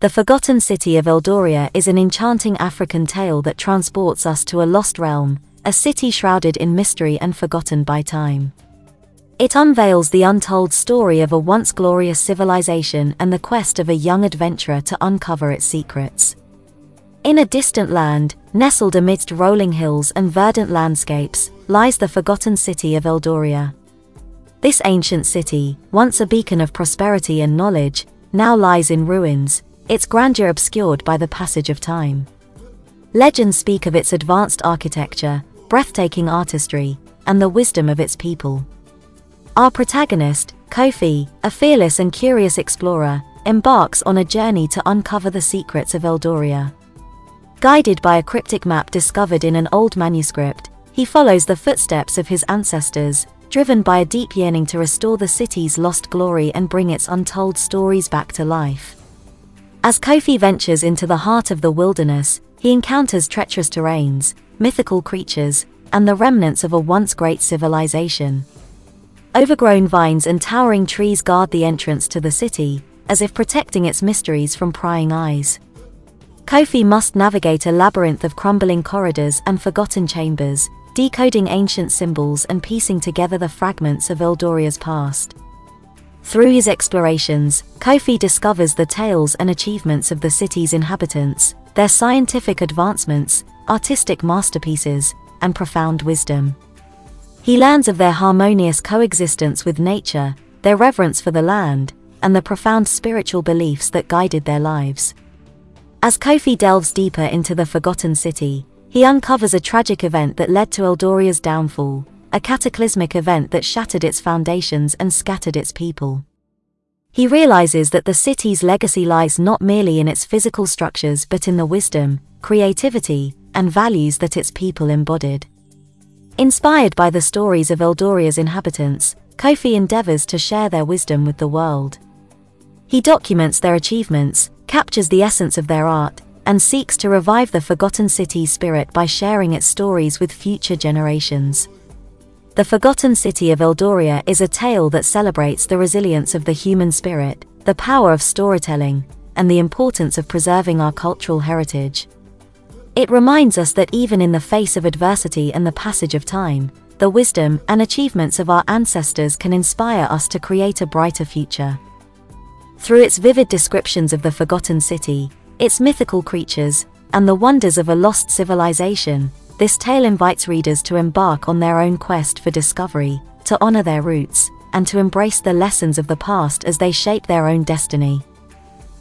The Forgotten City of Eldoria is an enchanting African tale that transports us to a lost realm, a city shrouded in mystery and forgotten by time. It unveils the untold story of a once glorious civilization and the quest of a young adventurer to uncover its secrets. In a distant land, nestled amidst rolling hills and verdant landscapes, lies the forgotten city of Eldoria. This ancient city, once a beacon of prosperity and knowledge, now lies in ruins, its grandeur obscured by the passage of time. Legends speak of its advanced architecture, breathtaking artistry, and the wisdom of its people. Our protagonist, Kofi, a fearless and curious explorer, embarks on a journey to uncover the secrets of Eldoria. Guided by a cryptic map discovered in an old manuscript, he follows the footsteps of his ancestors, driven by a deep yearning to restore the city's lost glory and bring its untold stories back to life. As Kofi ventures into the heart of the wilderness, he encounters treacherous terrains, mythical creatures, and the remnants of a once great civilization. Overgrown vines and towering trees guard the entrance to the city, as if protecting its mysteries from prying eyes. Kofi must navigate a labyrinth of crumbling corridors and forgotten chambers, decoding ancient symbols and piecing together the fragments of Eldoria's past. Through his explorations, Kofi discovers the tales and achievements of the city's inhabitants, their scientific advancements, artistic masterpieces, and profound wisdom. He learns of their harmonious coexistence with nature, their reverence for the land, and the profound spiritual beliefs that guided their lives. As Kofi delves deeper into the Forgotten City, he uncovers a tragic event that led to Eldoria's downfall, a cataclysmic event that shattered its foundations and scattered its people. He realizes that the city's legacy lies not merely in its physical structures but in the wisdom, creativity, and values that its people embodied. Inspired by the stories of Eldoria's inhabitants, Kofi endeavors to share their wisdom with the world. He documents their achievements, captures the essence of their art, and seeks to revive the forgotten city's spirit by sharing its stories with future generations. The Forgotten City of Eldoria is a tale that celebrates the resilience of the human spirit, the power of storytelling, and the importance of preserving our cultural heritage. It reminds us that even in the face of adversity and the passage of time, the wisdom and achievements of our ancestors can inspire us to create a brighter future. Through its vivid descriptions of the forgotten city, its mythical creatures, and the wonders of a lost civilization, this tale invites readers to embark on their own quest for discovery, to honor their roots, and to embrace the lessons of the past as they shape their own destiny.